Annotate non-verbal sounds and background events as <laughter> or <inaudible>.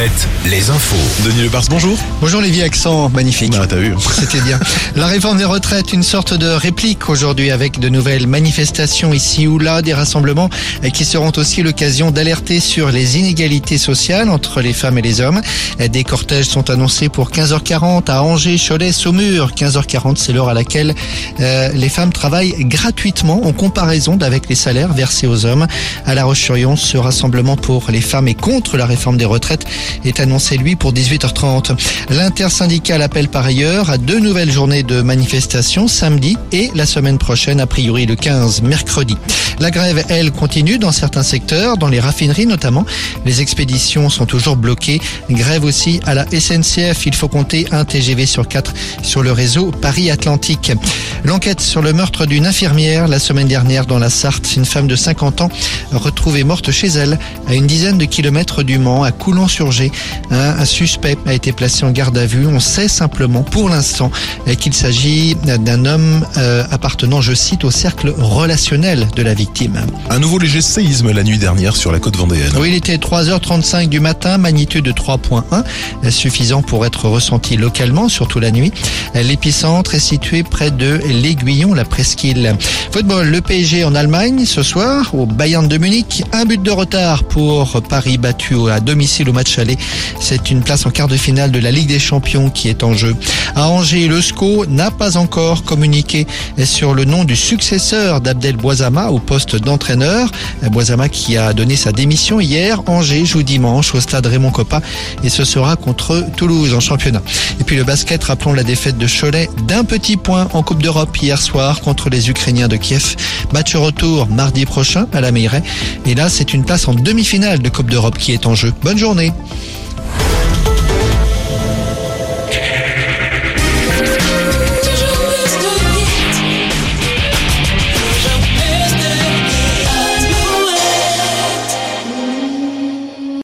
Alouette, les infos. Denis bonjour. Bonjour Lévi, accent magnifique. Ah, t'as vu. <laughs> C'était bien. La réforme des retraites, une sorte de réplique aujourd'hui avec de nouvelles manifestations ici ou là, des rassemblements qui seront aussi l'occasion d'alerter sur les inégalités sociales entre les femmes et les hommes. Des cortèges sont annoncés pour 15h40 à Angers, Cholet, Saumur. 15h40, c'est l'heure à laquelle euh, les femmes travaillent gratuitement en comparaison avec les salaires versés aux hommes. À La Roche-sur-Yon, ce rassemblement pour les femmes et contre la réforme des retraites est annoncé, lui, pour 18h30. L'intersyndicale appelle par ailleurs à deux nouvelles journées de manifestation, samedi et la semaine prochaine, a priori le 15, mercredi. La grève, elle, continue dans certains secteurs, dans les raffineries notamment. Les expéditions sont toujours bloquées. Grève aussi à la SNCF. Il faut compter un TGV sur quatre sur le réseau Paris-Atlantique. L'enquête sur le meurtre d'une infirmière la semaine dernière dans la Sarthe. Une femme de 50 ans retrouvée morte chez elle à une dizaine de kilomètres du Mans, à Coulon-sur-Gé. Un suspect a été placé en garde à vue. On sait simplement pour l'instant qu'il s'agit d'un homme euh, appartenant, je cite, au cercle relationnel de la victime. Un nouveau léger séisme la nuit dernière sur la côte vendéenne. Oui, il était 3h35 du matin, magnitude de 3.1, suffisant pour être ressenti localement, surtout la nuit. L'épicentre est situé près de l'Aiguillon, la Presqu'île. Football, le PSG en Allemagne ce soir au Bayern de Munich. Un but de retard pour Paris battu à domicile au match aller. C'est une place en quart de finale de la Ligue des Champions qui est en jeu. À Angers, le SCO n'a pas encore communiqué sur le nom du successeur d'Abdel Boisama au poste d'entraîneur. Boisama qui a donné sa démission hier. Angers joue dimanche au stade Raymond Coppa et ce sera contre Toulouse en championnat. Et puis le basket, rappelons la défaite de Cholet d'un petit point en Coupe d'Europe hier soir contre les Ukrainiens de Kiev. Match retour mardi prochain à la Meilleray. Et là, c'est une place en demi-finale de Coupe d'Europe qui est en jeu. Bonne journée.